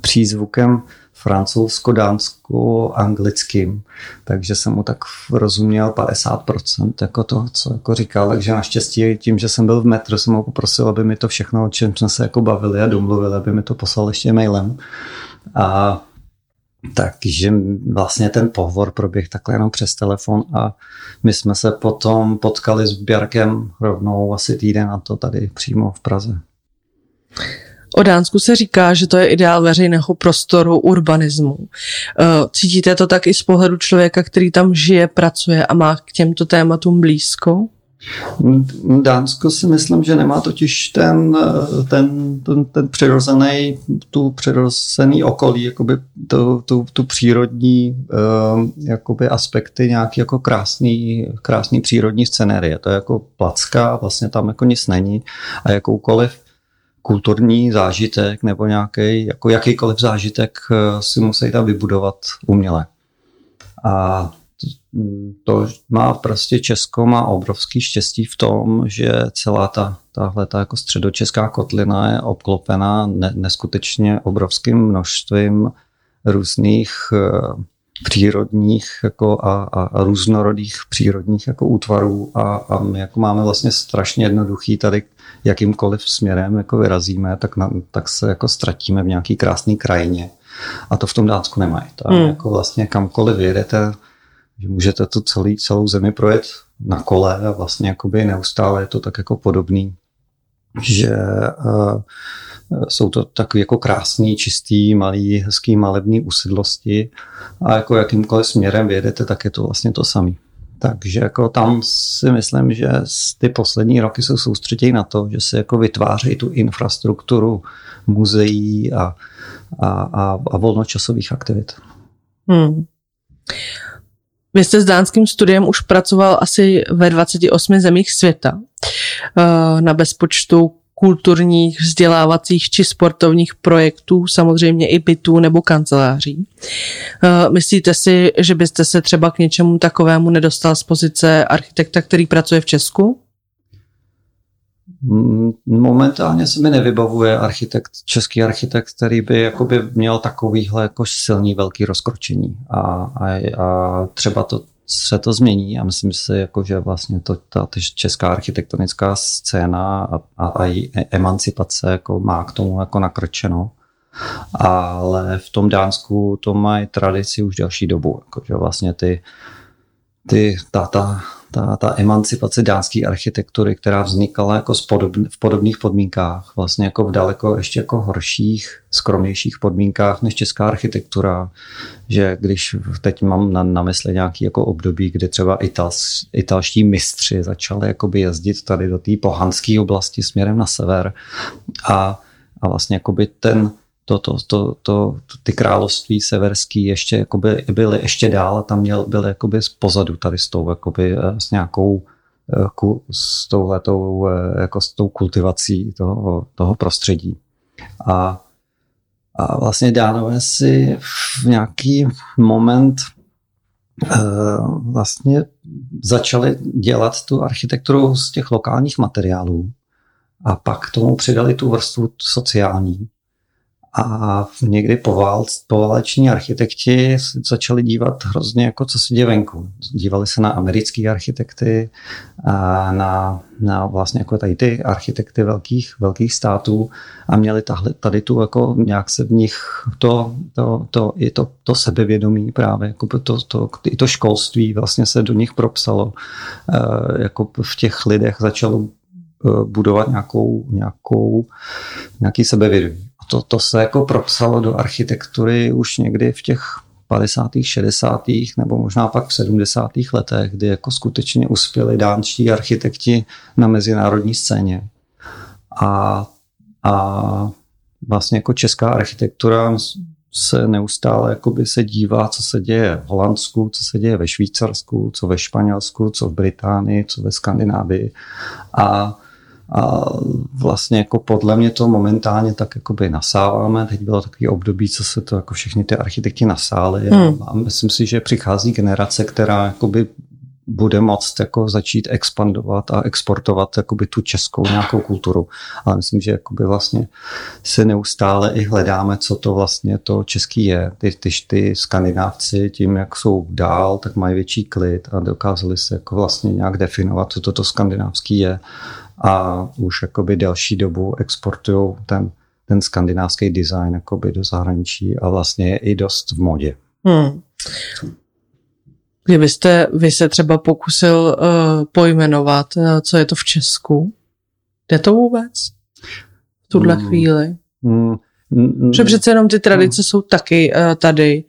přízvukem francouzsko-dánsko-anglickým, takže jsem mu tak rozuměl 50% jako to, co jako říkal, takže naštěstí tím, že jsem byl v metru, jsem ho poprosil, aby mi to všechno, o čem jsme se jako bavili a domluvili, aby mi to poslal ještě mailem. A takže vlastně ten pohovor proběh takhle jenom přes telefon a my jsme se potom potkali s Bjarkem rovnou asi týden na to tady přímo v Praze. O Dánsku se říká, že to je ideál veřejného prostoru urbanismu. Eh, cítíte to tak i z pohledu člověka, který tam žije, pracuje a má k těmto tématům blízko? Dánsko si myslím, že nemá totiž ten, ten, ten, ten přirozený, tu přirozený okolí, jakoby tu, tu, tu přírodní uh, jakoby aspekty nějaký jako krásný, krásný přírodní scenérie. To je jako placka, vlastně tam jako nic není a jakoukoliv kulturní zážitek nebo nějaký, jako jakýkoliv zážitek eh, si musí tam vybudovat uměle. A to má prostě Česko má obrovský štěstí v tom, že celá ta tahle ta jako středočeská kotlina je obklopená ne, neskutečně obrovským množstvím různých uh, přírodních jako a, a, a různorodých přírodních jako útvarů a, a my jako máme vlastně strašně jednoduchý tady jakýmkoliv směrem jako vyrazíme, tak, na, tak se jako ztratíme v nějaký krásný krajině. A to v tom Dánsku nemají. Tam hmm. jako vlastně kamkoliv vyjedete, že můžete tu celý, celou zemi projet na kole a vlastně jakoby neustále je to tak jako podobný, že uh, jsou to takové jako krásný, čistý, malý, hezký, malební usedlosti a jako jakýmkoliv směrem vyjedete, tak je to vlastně to samé. Takže jako tam si myslím, že ty poslední roky jsou soustředějí na to, že se jako vytvářejí tu infrastrukturu muzeí a, a, a, a volnočasových aktivit. Hmm. Vy jste s dánským studiem už pracoval asi ve 28 zemích světa eh, na bezpočtu kulturních, vzdělávacích či sportovních projektů, samozřejmě i bytů nebo kanceláří. Eh, myslíte si, že byste se třeba k něčemu takovému nedostal z pozice architekta, který pracuje v Česku? Mm, momentálně se mi nevybavuje architekt, český architekt, který by jakoby měl takovýhle jako silný velký rozkročení. A, a, a třeba to se to změní a myslím si, jako, že vlastně to, ta, česká architektonická scéna a, a, a její emancipace jako má k tomu jako nakrčeno. Ale v tom Dánsku to mají tradici už další dobu, jako, že vlastně ty, ty, ta, ta, ta, ta emancipace dánské architektury, která vznikala jako podobn, v podobných podmínkách, vlastně jako v daleko ještě jako horších, skromnějších podmínkách než česká architektura, že když teď mám na, na mysli nějaký jako období, kdy třeba itals, italští mistři začali jakoby jezdit tady do té pohanské oblasti směrem na sever a, a vlastně jakoby ten, to, to, to, to, ty království severský ještě jakoby byly ještě dál a tam měl, byly jakoby pozadu tady s tou jakoby, eh, s nějakou eh, s touhletou, eh, jako s tou kultivací toho, toho prostředí. A, a vlastně Dánové si v nějaký moment vlastně začali dělat tu architekturu z těch lokálních materiálů a pak tomu přidali tu vrstvu sociální, a někdy povaleční architekti začali dívat hrozně jako co se děje venku. Dívali se na americké architekty, a na, na vlastně jako tady ty architekty velkých, velkých států a měli tahle, tady tu jako nějak se v nich to, to, to, i to, to sebevědomí právě, jako to, to, i to školství vlastně se do nich propsalo. E, jako v těch lidech začalo e, budovat nějakou, nějakou, nějaký sebevědomí to, to se jako propsalo do architektury už někdy v těch 50. 60. nebo možná pak v 70. letech, kdy jako skutečně uspěli dánští architekti na mezinárodní scéně. A, a vlastně jako česká architektura se neustále jakoby se dívá, co se děje v Holandsku, co se děje ve Švýcarsku, co ve Španělsku, co v Británii, co ve Skandinávii. A a vlastně jako podle mě to momentálně tak jakoby nasáváme. Teď bylo takový období, co se to jako všichni ty architekti nasáli hmm. a myslím si, že přichází generace, která jakoby bude moct jako začít expandovat a exportovat jakoby tu českou nějakou kulturu. Ale myslím, že jakoby vlastně se neustále i hledáme, co to vlastně to český je. Ty, ty, ty skandinávci tím, jak jsou dál, tak mají větší klid a dokázali se jako vlastně nějak definovat, co toto skandinávský je a už jakoby delší dobu exportují ten, ten skandinávský design jakoby do zahraničí a vlastně je i dost v modě. Hmm. Kdybyste vy se třeba pokusil uh, pojmenovat, uh, co je to v Česku, jde to vůbec v tuhle hmm. chvíli? Hmm. Mm, Protože přece jenom ty tradice hmm. jsou taky uh, tady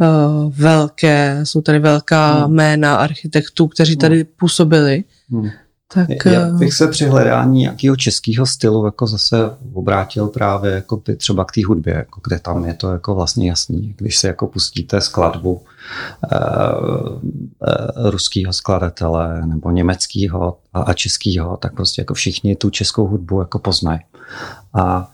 uh, velké, jsou tady velká hmm. jména architektů, kteří tady hmm. působili. Hmm. Tak, Já eh, bych se při hledání nějakého českého stylu jako zase obrátil právě jako třeba k té hudbě, jako kde tam je to jako vlastně jasný. Když se jako pustíte skladbu uh, uh, ruského skladatele nebo německého a, a českého, tak prostě jako všichni tu českou hudbu jako poznají. A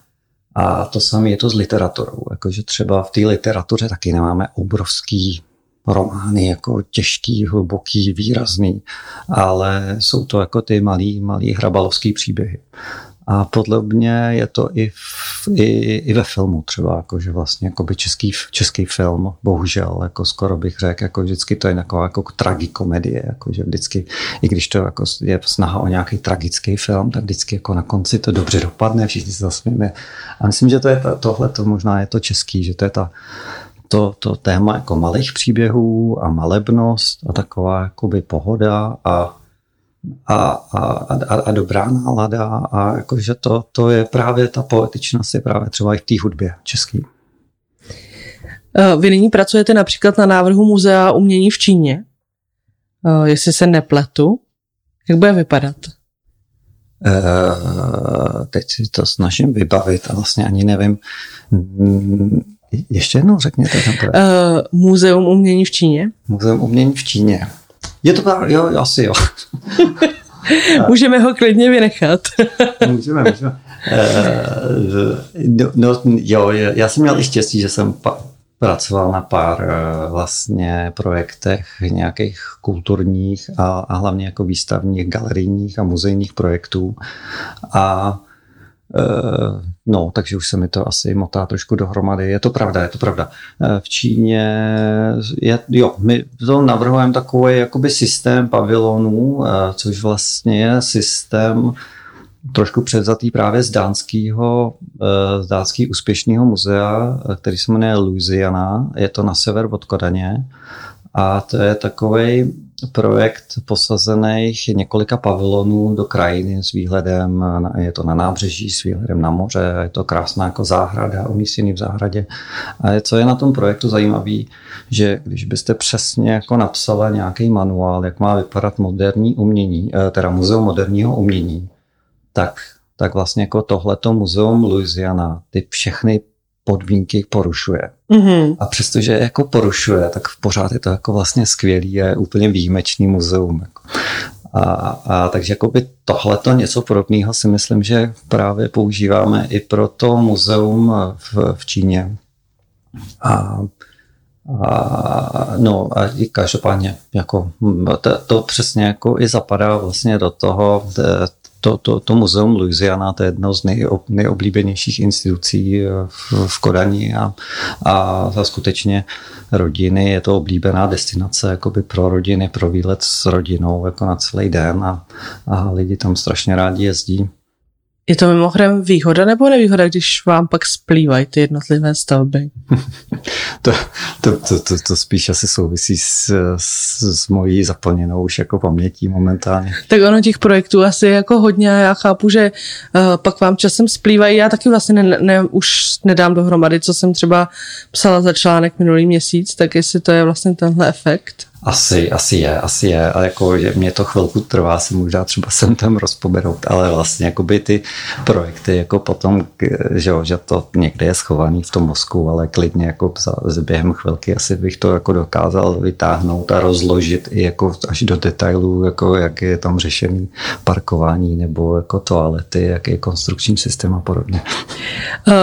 a to samé je to s literaturou. Jakože třeba v té literatuře taky nemáme obrovský romány jako těžký, hluboký, výrazný, ale jsou to jako ty malý, malý hrabalovský příběhy. A podle mě je to i, v, i, i ve filmu třeba, jako, že vlastně jako by český, český film, bohužel, jako skoro bych řekl, jako vždycky to je taková jako tragikomedie, jako, že vždycky, i když to jako je snaha o nějaký tragický film, tak vždycky jako na konci to dobře dopadne, všichni se zasmějeme. A myslím, že to je ta, tohle, to možná je to český, že to je ta, to, to téma jako malých příběhů a malebnost a taková jakoby pohoda a, a, a, a, a dobrá nálada a jakože to, to je právě ta poetičnost je právě třeba i v té hudbě český. Eh, vy nyní pracujete například na návrhu Muzea umění v Číně. Eh, jestli se nepletu, jak bude vypadat? Uh, teď si to snažím vybavit a vlastně ani nevím. Ještě jednou řekněte. Uh, Muzeum umění v Číně. Muzeum umění v Číně. Je to tak? Jo, asi jo. můžeme ho klidně vynechat. můžeme, můžeme. Uh, no, jo, já jsem měl i štěstí, že jsem pa, pracoval na pár uh, vlastně projektech nějakých kulturních a, a hlavně jako výstavních, galerijních a muzejních projektů. A No, takže už se mi to asi motá trošku dohromady. Je to pravda, je to pravda. V Číně, je, jo, my to navrhujeme takový jakoby systém pavilonů, což vlastně je systém trošku předzatý právě z dánského, z dánského úspěšného muzea, který se jmenuje Louisiana. Je to na sever od Kodaně. A to je takový projekt posazených několika pavilonů do krajiny s výhledem, je to na nábřeží s výhledem na moře, je to krásná jako záhrada, umístěný v zahradě. A co je na tom projektu zajímavé, že když byste přesně jako napsala nějaký manuál, jak má vypadat moderní umění, eh, teda muzeum moderního umění, tak, tak vlastně jako tohleto muzeum Louisiana, ty všechny podmínky porušuje. Mm-hmm. A přestože jako porušuje, tak pořád je to jako vlastně skvělý, je úplně výjimečný muzeum. Jako. A, a takže jakoby tohleto něco podobného si myslím, že právě používáme i pro to muzeum v, v Číně. A, a, no a každopádně jako to, to přesně jako i zapadá vlastně do toho, to, to, to muzeum Louisiana, to je jedno z nejob, nejoblíbenějších institucí eh, v, v Kodani a, a za skutečně rodiny je to oblíbená destinace jakoby pro rodiny, pro výlet s rodinou jako na celý den a, a lidi tam strašně rádi jezdí. Je to mimochodem výhoda nebo nevýhoda, když vám pak splývají ty jednotlivé stavby? to, to, to, to, to spíš asi souvisí s, s, s mojí zaplněnou už jako pamětí momentálně. Tak ono těch projektů asi jako hodně a já chápu, že uh, pak vám časem splývají. Já taky vlastně ne, ne, už nedám dohromady, co jsem třeba psala za článek minulý měsíc, tak jestli to je vlastně tenhle efekt. Asi, asi je, asi je. A jako že mě to chvilku trvá si možná třeba sem tam rozpoberout, ale vlastně jakoby ty projekty jako potom, že, jo, že to někde je schovaný v tom mozku, ale klidně jako za, během chvilky asi bych to jako dokázal vytáhnout a rozložit i jako až do detailů, jako jak je tam řešený parkování nebo jako toalety, jaký je konstrukční systém a podobně. Uh,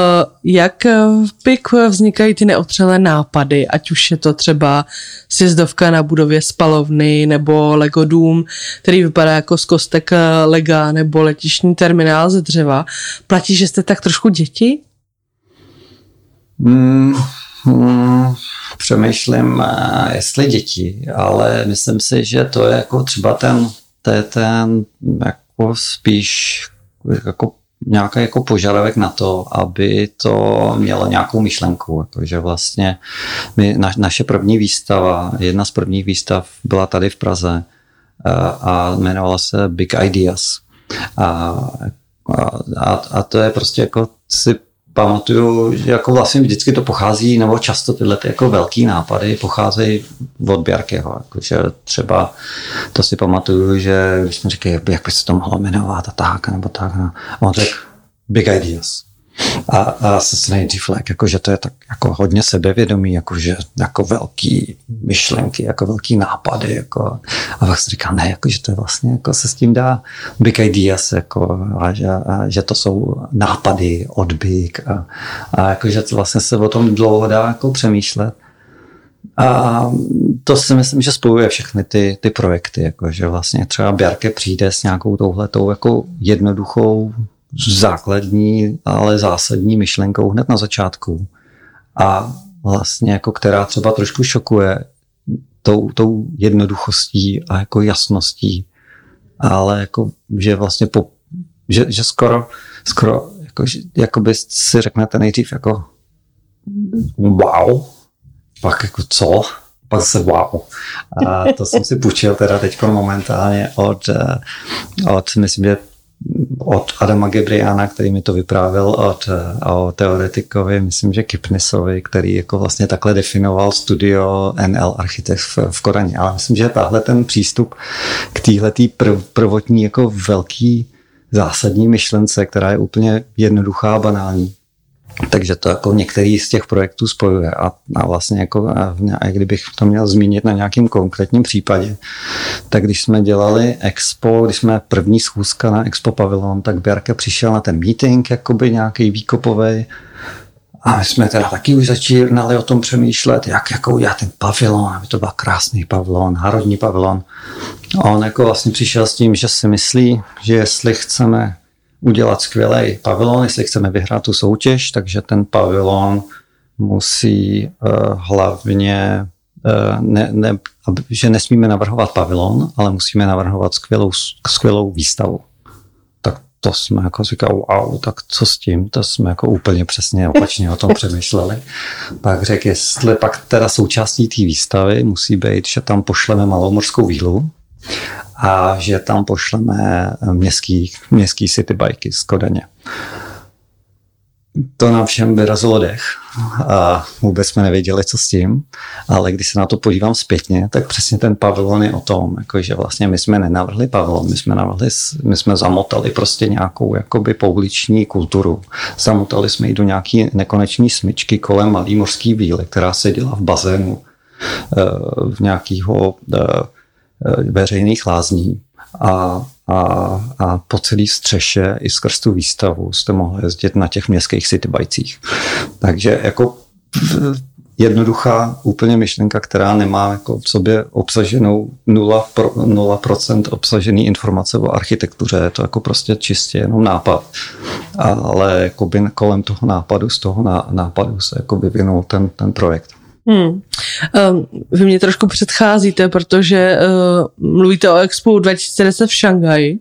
jak v PIK vznikají ty neotřelé nápady, ať už je to třeba sjezdovka na budově spalovny nebo Lego dům, který vypadá jako z kostek Lega nebo letišní terminál ze dřeva. Platí, že jste tak trošku děti? Mm, mm, přemýšlím, eh, jestli děti, ale myslím si, že to je jako třeba ten, to je ten jako spíš jako nějaký jako požadavek na to, aby to mělo nějakou myšlenku. Takže vlastně my, na, naše první výstava, jedna z prvních výstav byla tady v Praze a, eh, a jmenovala se Big Ideas. A, a, a to je prostě jako si pamatuju, že jako vlastně vždycky to pochází, nebo často tyhle ty jako velký nápady pocházejí od Bjarkeho. Jakože třeba to si pamatuju, že když jsme říkali, jak by se to mohlo jmenovat a tak, nebo tak. No. On řekl Big Ideas. A, a Assassinate Flag, jakože to je tak jako hodně sebevědomý, jakože jako velký myšlenky, jako velký nápady, jako, a pak si říká, ne, jakože to je vlastně, jako se s tím dá big ideas, jako, a, že, a, že to jsou nápady od big a, a jakože to vlastně se o tom dlouho dá jako přemýšlet. A to si myslím, že spojuje všechny ty, ty projekty, jako, že vlastně třeba Bjarke přijde s nějakou touhletou jako jednoduchou základní, ale zásadní myšlenkou hned na začátku. A vlastně jako která třeba trošku šokuje tou, tou jednoduchostí a jako jasností, ale jako, že vlastně po, že, že skoro, skoro jako, jako by si řeknete nejdřív jako wow, pak jako co, pak se wow. A to jsem si půjčil teda teď momentálně od, eh, od myslím, že od Adama Gebriana, který mi to vyprávěl od, o teoretikovi, myslím, že Kipnisovi, který jako vlastně takhle definoval studio NL Architect v, v Koraně. Ale myslím, že tahle ten přístup k téhletý prv, prvotní jako velký zásadní myšlence, která je úplně jednoduchá a banální, takže to jako některý z těch projektů spojuje a, a vlastně jako, a, a kdybych to měl zmínit na nějakým konkrétním případě, tak když jsme dělali expo, když jsme první schůzka na expo pavilon, tak Bjarka přišel na ten meeting, jakoby nějaký výkopový a my jsme teda taky už začínali o tom přemýšlet, jak jako udělat ten pavilon, aby to byl krásný pavilon, národní pavilon. A on jako vlastně přišel s tím, že si myslí, že jestli chceme udělat skvělý pavilon, jestli chceme vyhrát tu soutěž, takže ten pavilon musí uh, hlavně, uh, ne, ne, že nesmíme navrhovat pavilon, ale musíme navrhovat skvělou, skvělou výstavu. Tak to jsme jako říkali, wow, tak co s tím? To jsme jako úplně přesně opačně o tom přemýšleli. Pak řekl, jestli pak teda součástí té výstavy musí být, že tam pošleme malou morskou vílu, a že tam pošleme městský, městský city bajky z Kodaně. To nám všem vyrazilo dech a vůbec jsme nevěděli, co s tím, ale když se na to podívám zpětně, tak přesně ten pavilon je o tom, jako že vlastně my jsme nenavrhli pavilon, my jsme navrhli, my jsme zamotali prostě nějakou jakoby pouliční kulturu. Zamotali jsme ji do nějaký nekoneční smyčky kolem malý mořský víly, která seděla v bazénu eh, v nějakého Eh, veřejných lázní a, a, a po celý střeše i skrz tu výstavu jste mohli jezdit na těch městských citybajcích. Takže jako jednoduchá úplně myšlenka, která nemá jako v sobě obsaženou 0%, pro, 0% obsažený informace o architektuře. Je to jako prostě čistě jenom nápad. Ale jako by kolem toho nápadu, z toho nápadu se jako vyvinul ten, ten projekt. Hmm. Um, vy mě trošku předcházíte, protože uh, mluvíte o Expo 2010 v Šanghaji.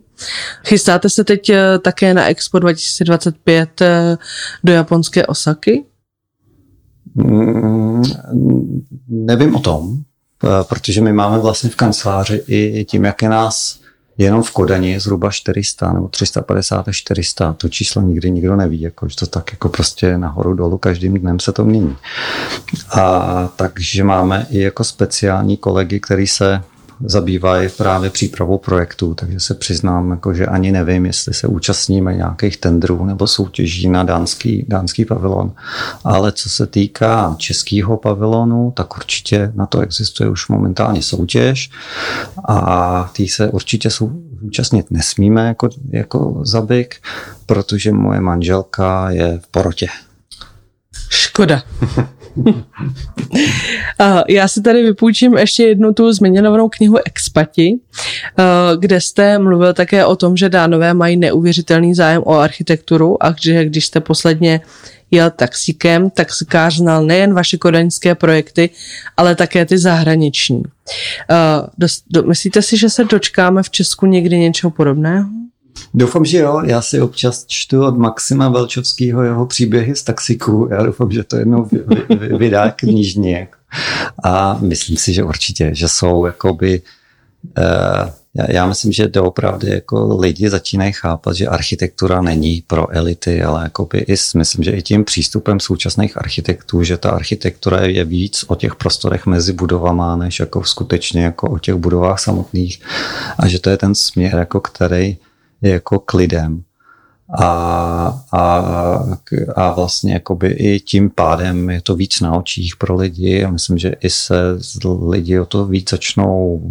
Chystáte se teď uh, také na Expo 2025 uh, do japonské Osaky? Mm, nevím o tom, protože my máme vlastně v kanceláři i tím, jak je nás jenom v Kodani zhruba 400 nebo 350 až 400. To číslo nikdy nikdo neví, jako, že to tak jako prostě nahoru dolů každým dnem se to mění. A takže máme i jako speciální kolegy, který se zabývají právě přípravou projektů, takže se přiznám, jako, že ani nevím, jestli se účastníme nějakých tendrů nebo soutěží na dánský, dánský pavilon. Ale co se týká českého pavilonu, tak určitě na to existuje už momentálně soutěž a tý se určitě účastnit nesmíme jako, jako zabik, protože moje manželka je v porotě. Škoda. Já si tady vypůjčím ještě jednu tu změněnou knihu Expati, kde jste mluvil také o tom, že dánové mají neuvěřitelný zájem o architekturu a že když jste posledně jel taxíkem, taxikář znal nejen vaše kodaňské projekty, ale také ty zahraniční. myslíte si, že se dočkáme v Česku někdy něčeho podobného? Doufám, že jo. Já si občas čtu od Maxima Velčovského jeho příběhy z taxiku. Já doufám, že to jednou vydá knižně. A myslím si, že určitě, že jsou jakoby uh, já, myslím, že doopravdy jako lidi začínají chápat, že architektura není pro elity, ale jakoby i, myslím, že i tím přístupem současných architektů, že ta architektura je víc o těch prostorech mezi budovama, než jako skutečně jako o těch budovách samotných a že to je ten směr, jako který jako k lidem. A, a, a vlastně jakoby i tím pádem je to víc na očích pro lidi a myslím, že i se lidi o to víc začnou,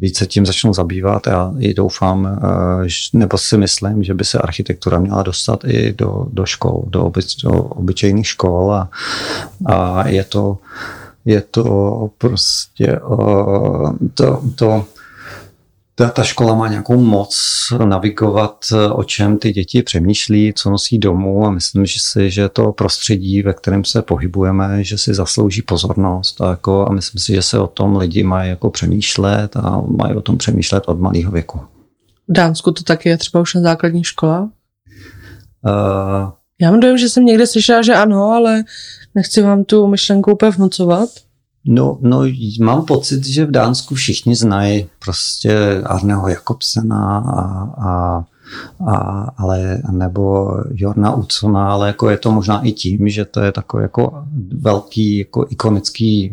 víc se tím začnou zabývat a i doufám, eh, nebo si myslím, že by se architektura měla dostat i do, do škol, do, obyč, do obyčejných škol a, a je to je to prostě eh, to, to ta, ta škola má nějakou moc navigovat, o čem ty děti přemýšlí, co nosí domů a myslím že si, že to prostředí, ve kterém se pohybujeme, že si zaslouží pozornost a, jako, a myslím si, že se o tom lidi mají jako přemýšlet a mají o tom přemýšlet od malého věku. V Dánsku to taky je třeba už na základní škola? Uh, Já mám dojem, že jsem někde slyšela, že ano, ale nechci vám tu myšlenku úplně vnucovat. No, no, mám pocit, že v Dánsku všichni znají prostě Arneho Jakobsena a, a, a, ale, nebo Jorna Ucona, ale jako je to možná i tím, že to je takový jako velký jako ikonický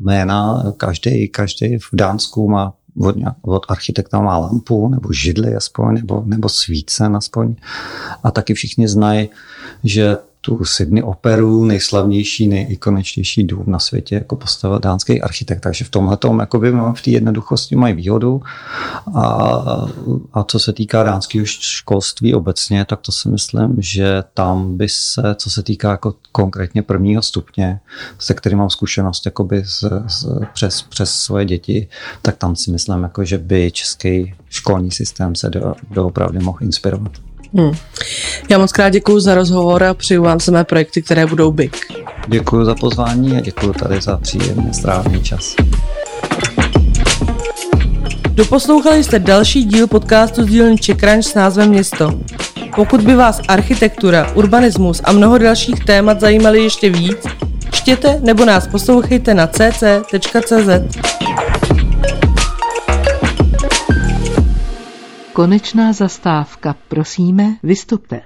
jména. Každý, každý v Dánsku má od, od architekta má lampu, nebo židli aspoň, nebo, nebo svícen aspoň. A taky všichni znají, že tu Sydney operu, nejslavnější, nejikoničtější dům na světě, jako postavil dánský architekt. Takže v tomhle tom v té jednoduchosti mají výhodu. A, a co se týká dánského školství obecně, tak to si myslím, že tam by se, co se týká jako konkrétně prvního stupně, se kterým mám zkušenost jakoby z, z, přes, přes svoje děti, tak tam si myslím, jako, že by český školní systém se do, doopravdy mohl inspirovat. Hmm. Já moc krát děkuji za rozhovor a přeju vám samé projekty, které budou big. Děkuji za pozvání a děkuji tady za příjemný strávený čas. Doposlouchali jste další díl podcastu z dílny Čekranč s názvem Město. Pokud by vás architektura, urbanismus a mnoho dalších témat zajímaly ještě víc, čtěte nebo nás poslouchejte na cc.cz. Konečná zastávka. Prosíme, vystupte.